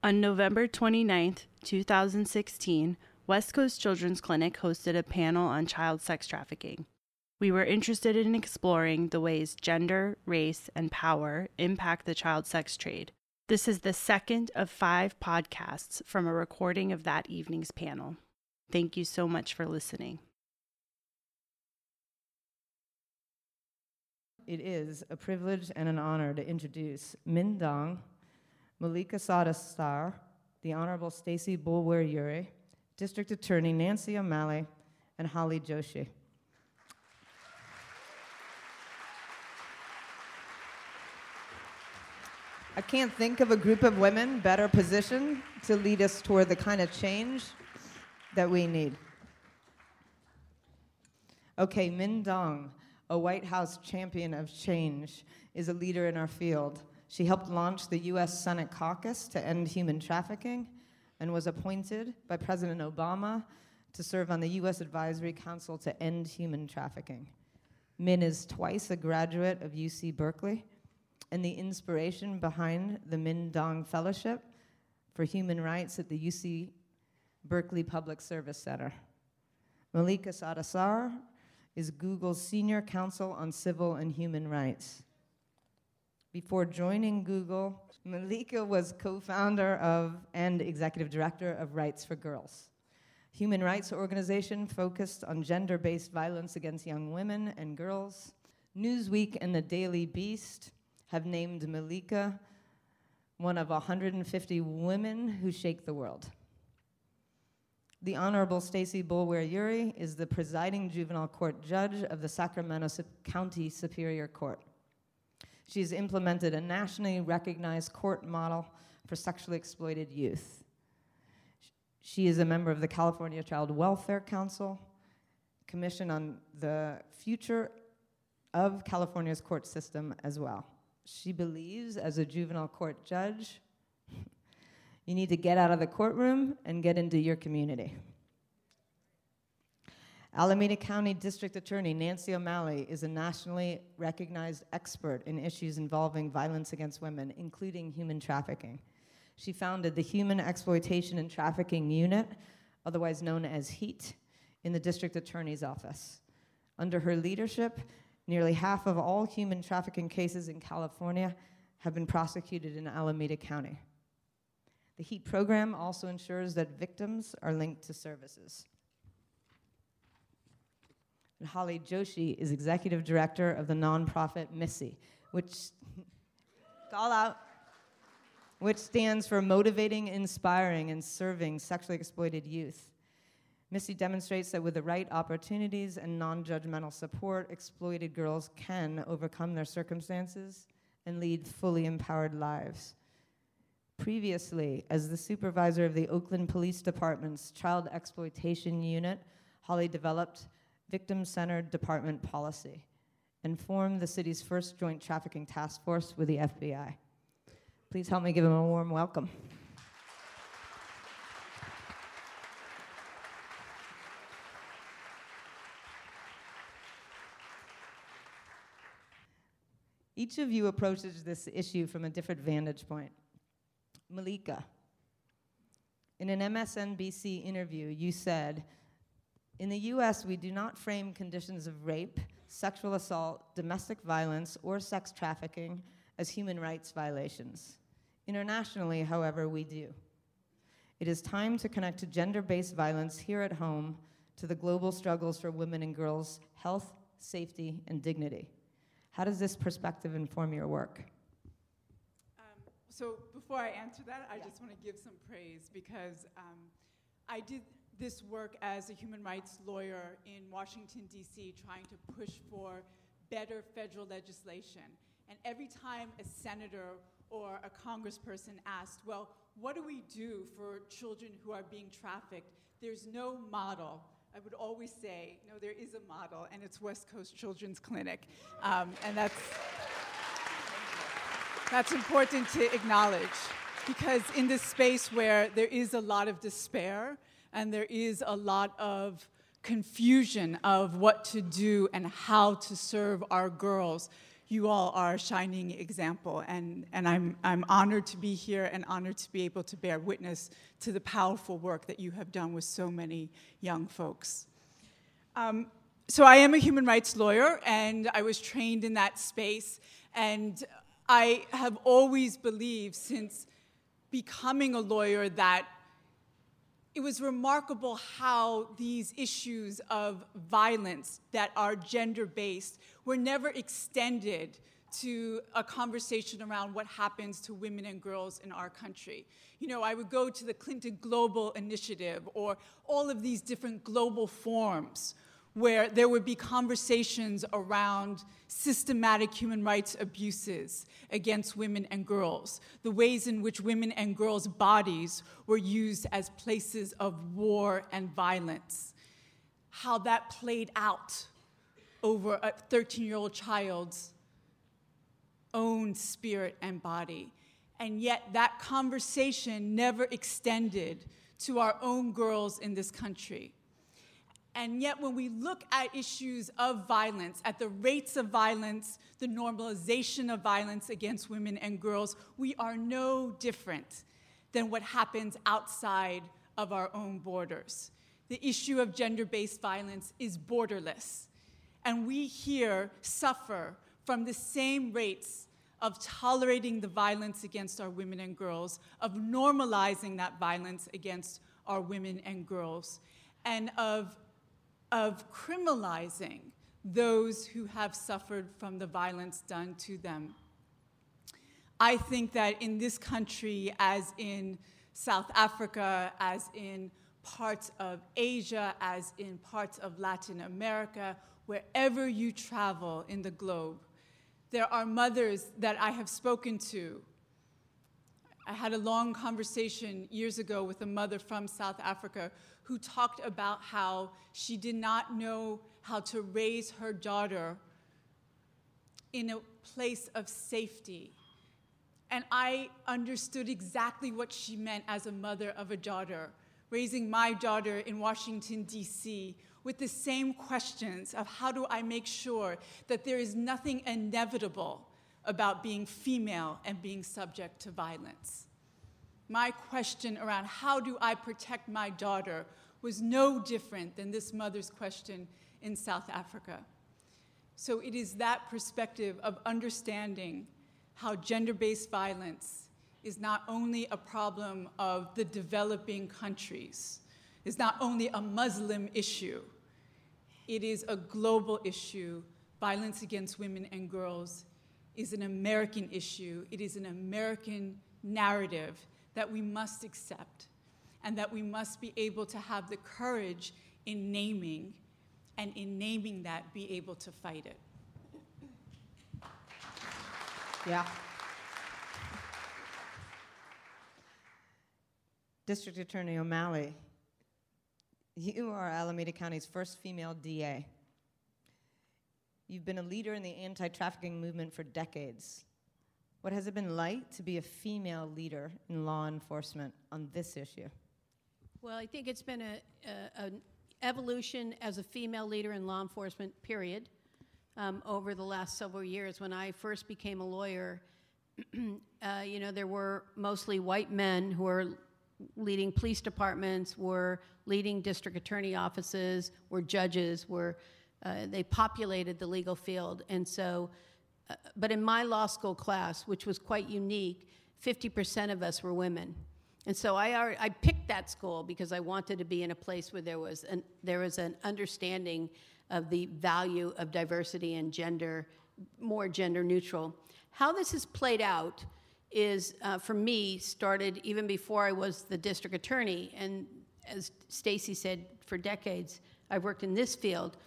On November 29, 2016, West Coast Children's Clinic hosted a panel on child sex trafficking. We were interested in exploring the ways gender, race, and power impact the child sex trade. This is the second of five podcasts from a recording of that evening's panel. Thank you so much for listening. It is a privilege and an honor to introduce Minh Dang, Malika Saada Saar, the Honorable Stacy Boulware Eurie, District Attorney Nancy O'Malley, and Holly Joshi. I can't think of a group of women better positioned to lead us toward the kind of change that we need. Okay, Minh Dang, a White House champion of change, is a leader in our field. She helped launch the US Senate caucus to end human trafficking and was appointed by President Obama to serve on the US Advisory Council to End Human Trafficking. Minh is twice a graduate of UC Berkeley and the inspiration behind the Minh Dang Fellowship for Human Rights at the UC Berkeley Public Service Center. Malika Saada Saar is Google's Senior Counsel on Civil and Human Rights. Before joining Google, Malika was co founder of and executive director of Rights for Girls, human rights organization focused on gender based violence against young women and girls. Newsweek and the Daily Beast have named Malika one of 150 women who shake the world. The Honorable Stacy Boulware Eurie is the presiding juvenile court judge of the Sacramento County Superior Court. She's implemented a nationally recognized court model for sexually exploited youth. She is a member of the California Child Welfare Council, Commission on the Future of California's court system as well. She believes, as a juvenile court judge, you need to get out of the courtroom and get into your community. Alameda County District Attorney Nancy O'Malley is a nationally recognized expert in issues involving violence against women, including human trafficking. She founded the Human Exploitation and Trafficking Unit, otherwise known as HEAT, in the District Attorney's Office. Under her leadership, Nearly half of all human trafficking cases in California have been prosecuted in Alameda County. The HEAT program also ensures that victims are linked to services. And Holly Joshi is executive director of the nonprofit MISSY, which call out, which stands for Motivating, Inspiring, and Serving Sexually Exploited Youth. Missy demonstrates that with the right opportunities and non judgmental support, exploited girls can overcome their circumstances and lead fully empowered lives. Previously, as the supervisor of the Oakland Police Department's Child Exploitation Unit, Holly developed victim centered department policy and formed the city's first joint trafficking task force with the FBI. Please help me give him a warm welcome. Each of you approaches this issue from a different vantage point. Malika, in an MSNBC interview, you said, In the US, we do not frame conditions of rape, sexual assault, domestic violence, or sex trafficking as human rights violations. Internationally, however, we do. It is time to connect to gender based violence here at home to the global struggles for women and girls' health, safety, and dignity. How does this perspective inform your work? Um, so before I answer that, I yeah. just want to give some praise because um, I did this work as a human rights lawyer in Washington, D.C., trying to push for better federal legislation. And every time a senator or a congressperson asked, well, what do we do for children who are being trafficked? There's no model. I would always say, no, there is a model, and it's West Coast Children's Clinic. Um, and that's, that's important to acknowledge because in this space where there is a lot of despair and there is a lot of confusion of what to do and how to serve our girls, you all are a shining example, and, and I'm, I'm honored to be here and honored to be able to bear witness to the powerful work that you have done with so many young folks. Um, so, I am a human rights lawyer, and I was trained in that space, and I have always believed since becoming a lawyer that it was remarkable how these issues of violence that are gender based were never extended to a conversation around what happens to women and girls in our country. You know, I would go to the Clinton Global Initiative or all of these different global forums where there would be conversations around systematic human rights abuses against women and girls, the ways in which women and girls' bodies were used as places of war and violence, how that played out over a 13 year old child's own spirit and body. And yet, that conversation never extended to our own girls in this country. And yet, when we look at issues of violence, at the rates of violence, the normalization of violence against women and girls, we are no different than what happens outside of our own borders. The issue of gender based violence is borderless. And we here suffer from the same rates of tolerating the violence against our women and girls, of normalizing that violence against our women and girls, and of of criminalizing those who have suffered from the violence done to them. I think that in this country, as in South Africa, as in parts of Asia, as in parts of Latin America, wherever you travel in the globe, there are mothers that I have spoken to. I had a long conversation years ago with a mother from South Africa who talked about how she did not know how to raise her daughter in a place of safety. And I understood exactly what she meant as a mother of a daughter, raising my daughter in Washington, D.C., with the same questions of how do I make sure that there is nothing inevitable about being female and being subject to violence my question around how do I protect my daughter was no different than this mother's question in South Africa. So it is that perspective of understanding how gender based violence is not only a problem of the developing countries, is not only a Muslim issue, it is a global issue. Violence against women and girls is an American issue, it is an American narrative that we must accept and that we must be able to have the courage in naming and in naming that be able to fight it. Yeah. District Attorney O'Malley, you are Alameda County's first female DA. You've been a leader in the anti trafficking movement for decades. What has it been like to be a female leader in law enforcement on this issue? Well, I think it's been a, a, an evolution as a female leader in law enforcement, period, um, over the last several years. When I first became a lawyer, uh, you know, there were mostly white men who were leading police departments, were leading district attorney offices, were judges, were uh, they populated the legal field, and so but in my law school class, which was quite unique, 50% of us were women. And so I, I picked that school because I wanted to be in a place where there was an, there was an understanding of the value of diversity and gender, more gender neutral. How this has played out is, uh, for me, started even before I was the district attorney. And as Stacy said, for decades, I've worked in this field.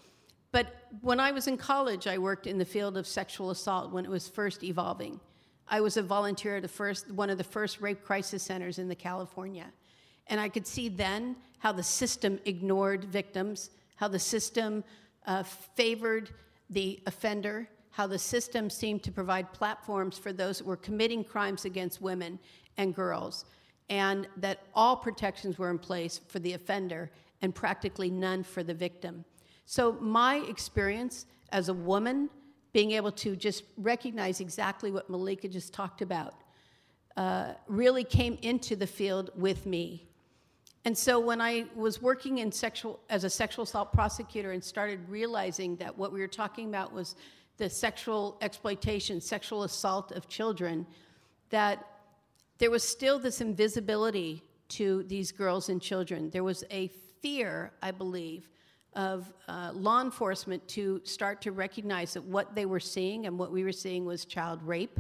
But when I was in college, I worked in the field of sexual assault when it was first evolving. I was a volunteer at the first, one of the first rape crisis centers in the California. And I could see then how the system ignored victims, how the system uh, favored the offender, how the system seemed to provide platforms for those that were committing crimes against women and girls, and that all protections were in place for the offender and practically none for the victim. So, my experience as a woman being able to just recognize exactly what Malika just talked about, uh, really came into the field with me. And so when I was working in sexual, as a sexual assault prosecutor and started realizing that what we were talking about was the sexual exploitation, sexual assault of children, that there was still this invisibility to these girls and children. There was a fear, I believe, of uh, law enforcement to start to recognize that what they were seeing and what we were seeing was child rape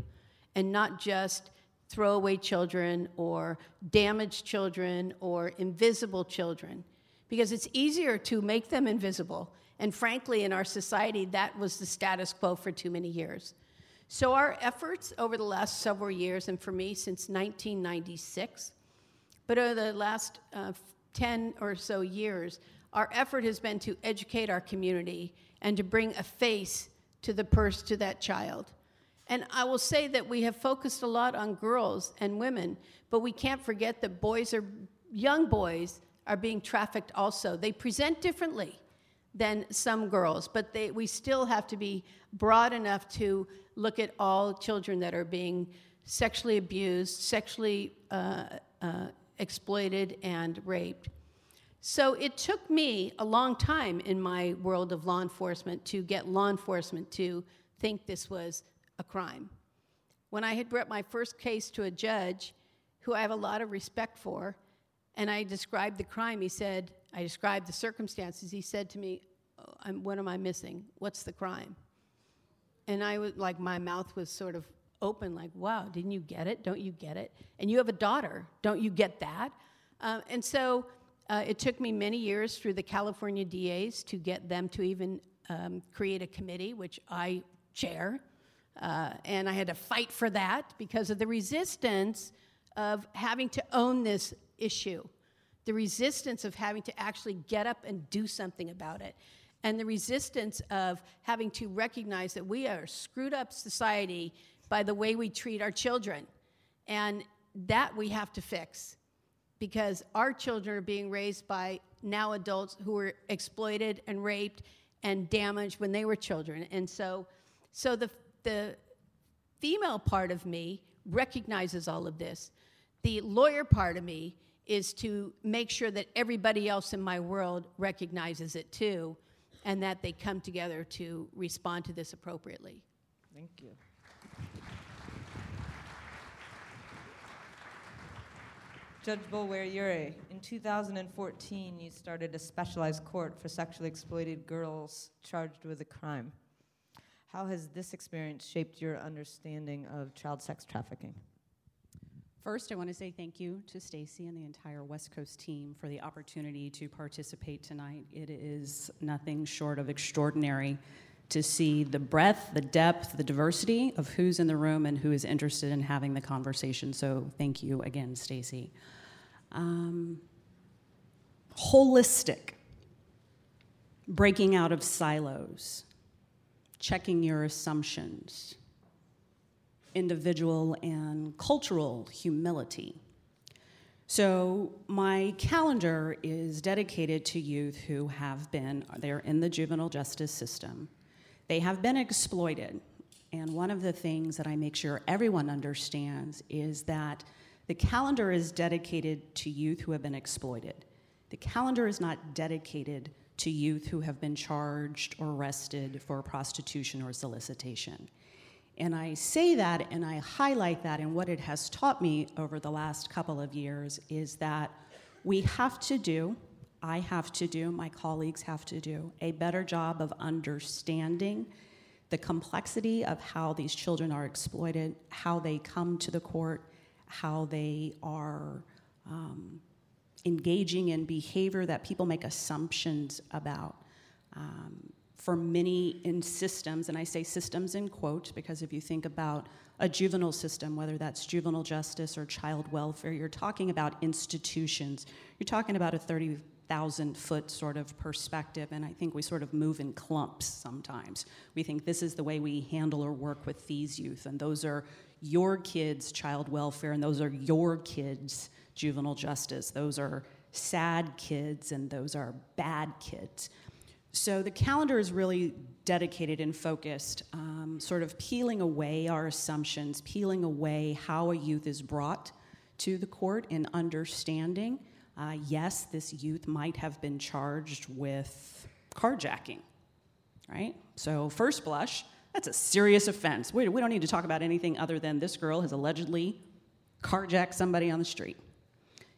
and not just throwaway children or damaged children or invisible children because it's easier to make them invisible. And frankly, in our society, that was the status quo for too many years. So, our efforts over the last several years, and for me since 1996, but over the last uh, 10 or so years, our effort has been to educate our community and to bring a face to the purse to that child. And I will say that we have focused a lot on girls and women, but we can't forget that boys are, young boys are being trafficked also. They present differently than some girls, but they, we still have to be broad enough to look at all children that are being sexually abused, sexually uh, uh, exploited, and raped. So it took me a long time in my world of law enforcement to get law enforcement to think this was a crime. When I had brought my first case to a judge, who I have a lot of respect for, and I described the crime, he said, I described the circumstances. He said to me, oh, What am I missing? What's the crime? And I was like, my mouth was sort of open, like, wow, didn't you get it? Don't you get it? And you have a daughter. Don't you get that? Uh, and so uh, it took me many years through the California DAs to get them to even um, create a committee, which I chair. Uh, and I had to fight for that because of the resistance of having to own this issue, the resistance of having to actually get up and do something about it, and the resistance of having to recognize that we are screwed up society by the way we treat our children. And that we have to fix because our children are being raised by now adults who were exploited and raped and damaged when they were children. And so, so the, the female part of me recognizes all of this. The lawyer part of me is to make sure that everybody else in my world recognizes it too and that they come together to respond to this appropriately. Thank you. Judge Boulware-Eurie, in 2014, you started a specialized court for sexually exploited girls charged with a crime. How has this experience shaped your understanding of child sex trafficking? First, I want to say thank you to Stacy and the entire West Coast team for the opportunity to participate tonight. It is nothing short of extraordinary to see the breadth, the depth, the diversity of who's in the room and who is interested in having the conversation. So thank you again, Stacy. Um, holistic, breaking out of silos, checking your assumptions, individual and cultural humility. So, my calendar is dedicated to youth who have been, they're in the juvenile justice system they have been exploited. And one of the things that I make sure everyone understands is that the calendar is dedicated to youth who have been exploited. The calendar is not dedicated to youth who have been charged or arrested for prostitution or solicitation. And I say that and I highlight that, and what it has taught me over the last couple of years is that we have to do I have to do, my colleagues have to do, a better job of understanding the complexity of how these children are exploited, how they come to the court, how they are um, engaging in behavior that people make assumptions about. Um, for many in systems, and I say systems in quotes because if you think about a juvenile system, whether that's juvenile justice or child welfare, you're talking about institutions. You're talking about a 30 thousand foot sort of perspective, and I think we sort of move in clumps sometimes. We think this is the way we handle or work with these youth, and those are your kids' child welfare, and those are your kids' juvenile justice. Those are sad kids, and those are bad kids. So the calendar is really dedicated and focused, um, sort of peeling away our assumptions, peeling away how a youth is brought to the court and understanding. Uh, yes, this youth might have been charged with carjacking, right? So, first blush, that's a serious offense. We, we don't need to talk about anything other than this girl has allegedly carjacked somebody on the street.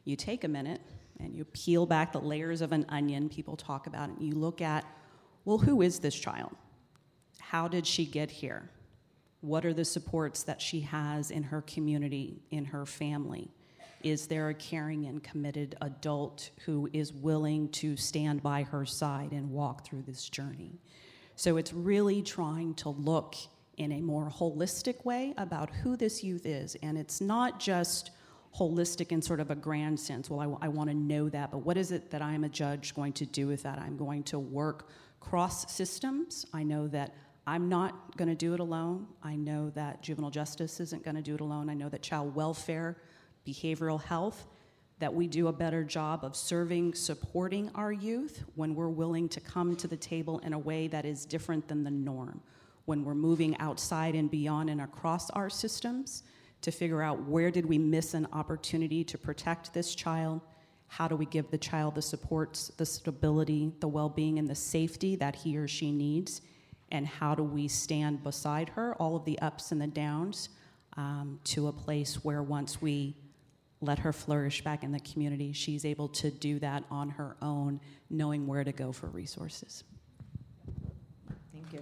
You take a minute and you peel back the layers of an onion people talk about, and you look at, well, who is this child? How did she get here? What are the supports that she has in her community, in her family? Is there a caring and committed adult who is willing to stand by her side and walk through this journey? So it's really trying to look in a more holistic way about who this youth is. And it's not just holistic in sort of a grand sense. Well, I, want to know that, but what is it that I'm a judge going to do with that? I'm going to work cross systems. I know that I'm not going to do it alone. I know that juvenile justice isn't going to do it alone. I know that child welfare, behavioral health, that we do a better job of serving, supporting our youth when we're willing to come to the table in a way that is different than the norm. When we're moving outside and beyond and across our systems to figure out where did we miss an opportunity to protect this child, how do we give the child the supports, the stability, the well being, and the safety that he or she needs? And how do we stand beside her, all of the ups and the downs, um, to a place where once we let her flourish back in the community, she's able to do that on her own, knowing where to go for resources. Thank you.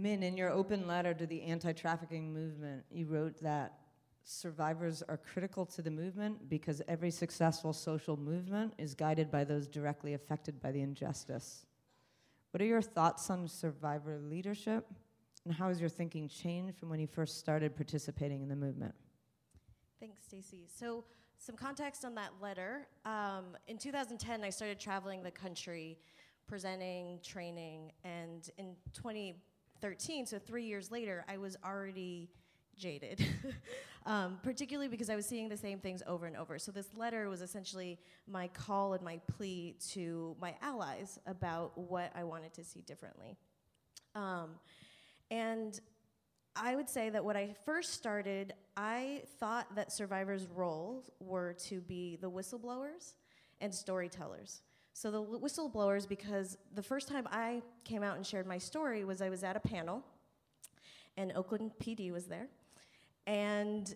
Minh, in your open letter to the anti trafficking movement, you wrote that survivors are critical to the movement because every successful social movement is guided by those directly affected by the injustice. What are your thoughts on survivor leadership? And how has your thinking changed from when you first started participating in the movement? Thanks, Stacy. So, some context on that letter. Um, in 2010, I started traveling the country, presenting, training, and in 2013, so three years later, I was already jaded, um, particularly because I was seeing the same things over and over. So, this letter was essentially my call and my plea to my allies about what I wanted to see differently. Um, and I would say that when I first started, I thought that survivors' roles were to be the whistleblowers and storytellers. So the whistleblowers, because the first time I came out and shared my story was I was at a panel, and Oakland PD was there, and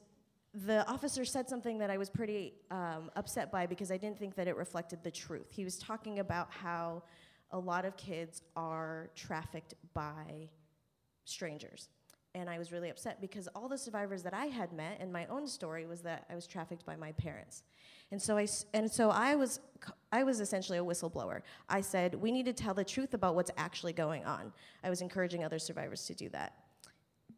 the officer said something that I was pretty um, upset by because I didn't think that it reflected the truth. He was talking about how a lot of kids are trafficked by strangers and I was really upset because all the survivors that I had met and my own story was that I was trafficked by my parents. And so I and so I was I was essentially a whistleblower. I said we need to tell the truth about what's actually going on. I was encouraging other survivors to do that.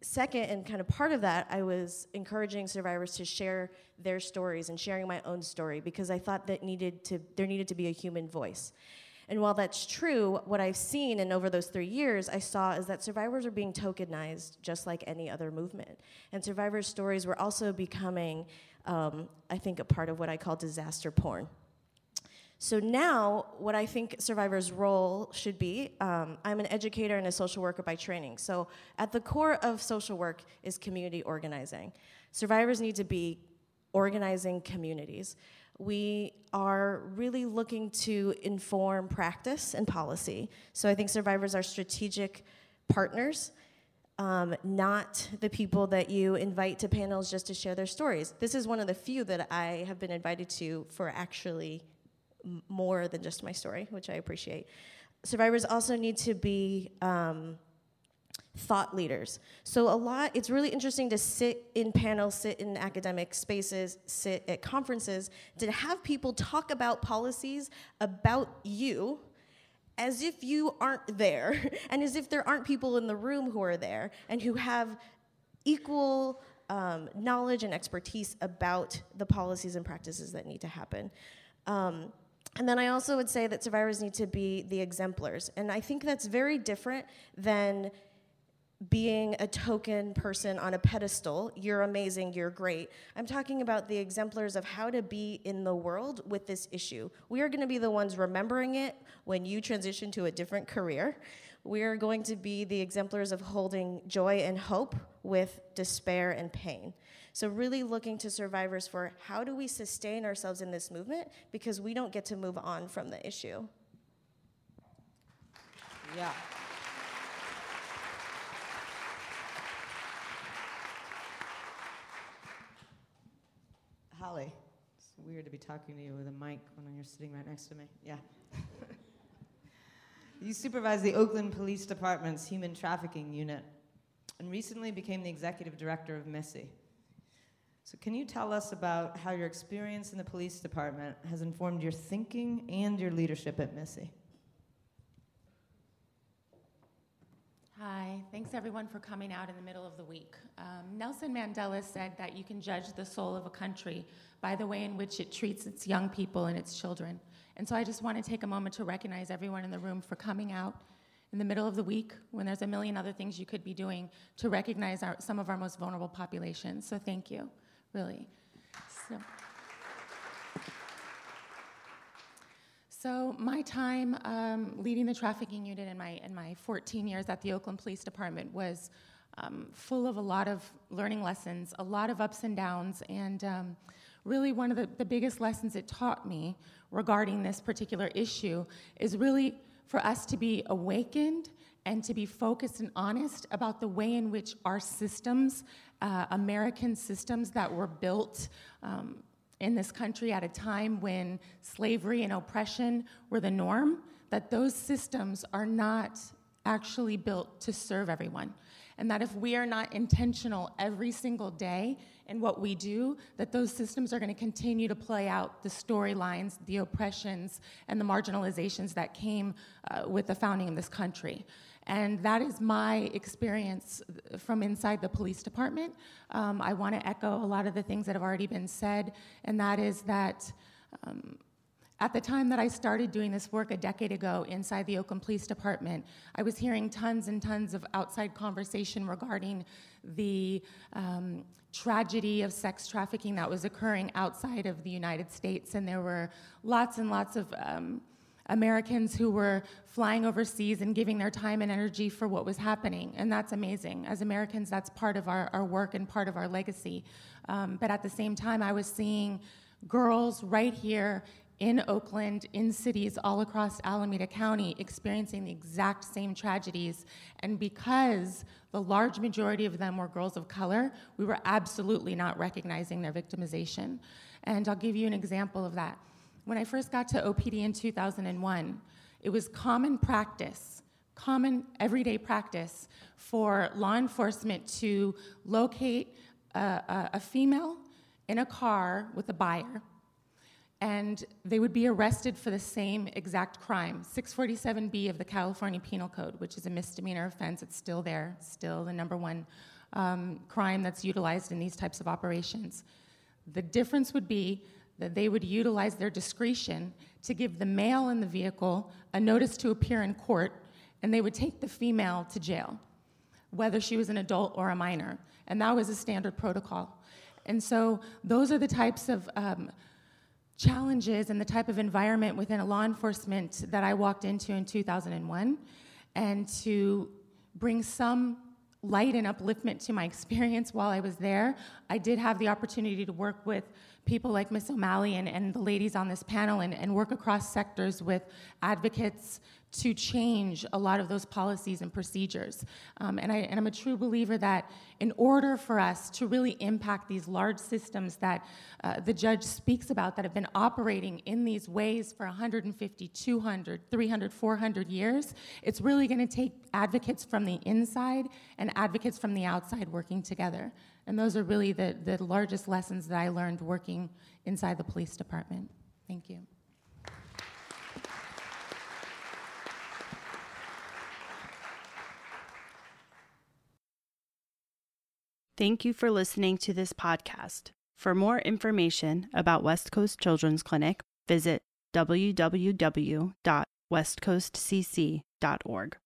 Second, and kind of part of that, I was encouraging survivors to share their stories and sharing my own story because I thought that needed to there needed to be a human voice. And while that's true, what I've seen and over those three years, I saw is that survivors are being tokenized just like any other movement. And survivors' stories were also becoming, um, I think, a part of what I call disaster porn. So now, what I think survivors' role should be um, I'm an educator and a social worker by training. So, at the core of social work is community organizing. Survivors need to be organizing communities we are really looking to inform practice and policy. So I think survivors are strategic partners, um, not the people that you invite to panels just to share their stories. This is one of the few that I have been invited to for actually more than just my story, which I appreciate. Survivors also need to be um, thought leaders. So a lot, it's really interesting to sit in panels, sit in academic spaces, sit at conferences, to have people talk about policies about you as if you aren't there, and as if there aren't people in the room who are there and who have equal um, knowledge and expertise about the policies and practices that need to happen. Um, and then I also would say that survivors need to be the exemplars. And I think that's very different than being a token person on a pedestal. You're amazing, you're great. I'm talking about the exemplars of how to be in the world with this issue. We are going to be the ones remembering it when you transition to a different career. We are going to be the exemplars of holding joy and hope with despair and pain. So, really looking to survivors for how do we sustain ourselves in this movement because we don't get to move on from the issue. Yeah. Holly, it's weird to be talking to you with a mic when you're sitting right next to me. Yeah. you supervise the Oakland Police Department's Human Trafficking Unit and recently became the executive director of Missy. So, can you tell us about how your experience in the police department has informed your thinking and your leadership at Missy? Hi, thanks everyone for coming out in the middle of the week. Um, Nelson Mandela said that you can judge the soul of a country by the way in which it treats its young people and its children. And so I just want to take a moment to recognize everyone in the room for coming out in the middle of the week when there's a million other things you could be doing to recognize our, some of our most vulnerable populations. So thank you, really. So. So my time um, leading the trafficking unit in my in my 14 years at the Oakland Police Department was um, full of a lot of learning lessons, a lot of ups and downs, and um, really one of the, the biggest lessons it taught me regarding this particular issue is really for us to be awakened and to be focused and honest about the way in which our systems, uh, American systems that were built um, in this country at a time when slavery and oppression were the norm, that those systems are not actually built to serve everyone. And that if we are not intentional every single day in what we do, that those systems are going to continue to play out the storylines, the oppressions, and the marginalizations that came uh, with the founding of this country. And that is my experience from inside the police department. Um, I want to echo a lot of the things that have already been said, and that is that. Um, at the time that I started doing this work a decade ago inside the Oakland Police Department, I was hearing tons and tons of outside conversation regarding the um, tragedy of sex trafficking that was occurring outside of the United States, and there were lots and lots of um, Americans who were flying overseas and giving their time and energy for what was happening. And that's amazing. As Americans, that's part of our, our work and part of our legacy. Um, but at the same time, I was seeing girls right here in Oakland, in cities all across Alameda County, experiencing the exact same tragedies. And because the large majority of them were girls of color, we were absolutely not recognizing their victimization. And I'll give you an example of that. When I first got to OPD in 2001, it was common practice, common everyday practice for law enforcement to locate a, a, a female in a car with a buyer and they would be arrested for the same exact crime 647b of the california penal code which is a misdemeanor offense it's still there still the number one um, crime that's utilized in these types of operations the difference would be that they would utilize their discretion to give the male in the vehicle a notice to appear in court, and they would take the female to jail, whether she was an adult or a minor. And that was a standard protocol. And so, those are the types of um, challenges and the type of environment within a law enforcement that I walked into in 2001. And to bring some light and upliftment to my experience while I was there, I did have the opportunity to work with people like Miss O'Malley and, and the ladies on this panel and, and work across sectors with advocates to change a lot of those policies and procedures. Um, and, I, and I'm a true believer that in order for us to really impact these large systems that uh, the judge speaks about that have been operating in these ways for 150, 200, 300, 400 years, it's really going to take advocates from the inside and advocates from the outside working together. And those are really the, the largest lessons that I learned working inside the police department. Thank you. Thank you for listening to this podcast. For more information about West Coast Children's Clinic, visit www.westcoastcc.org.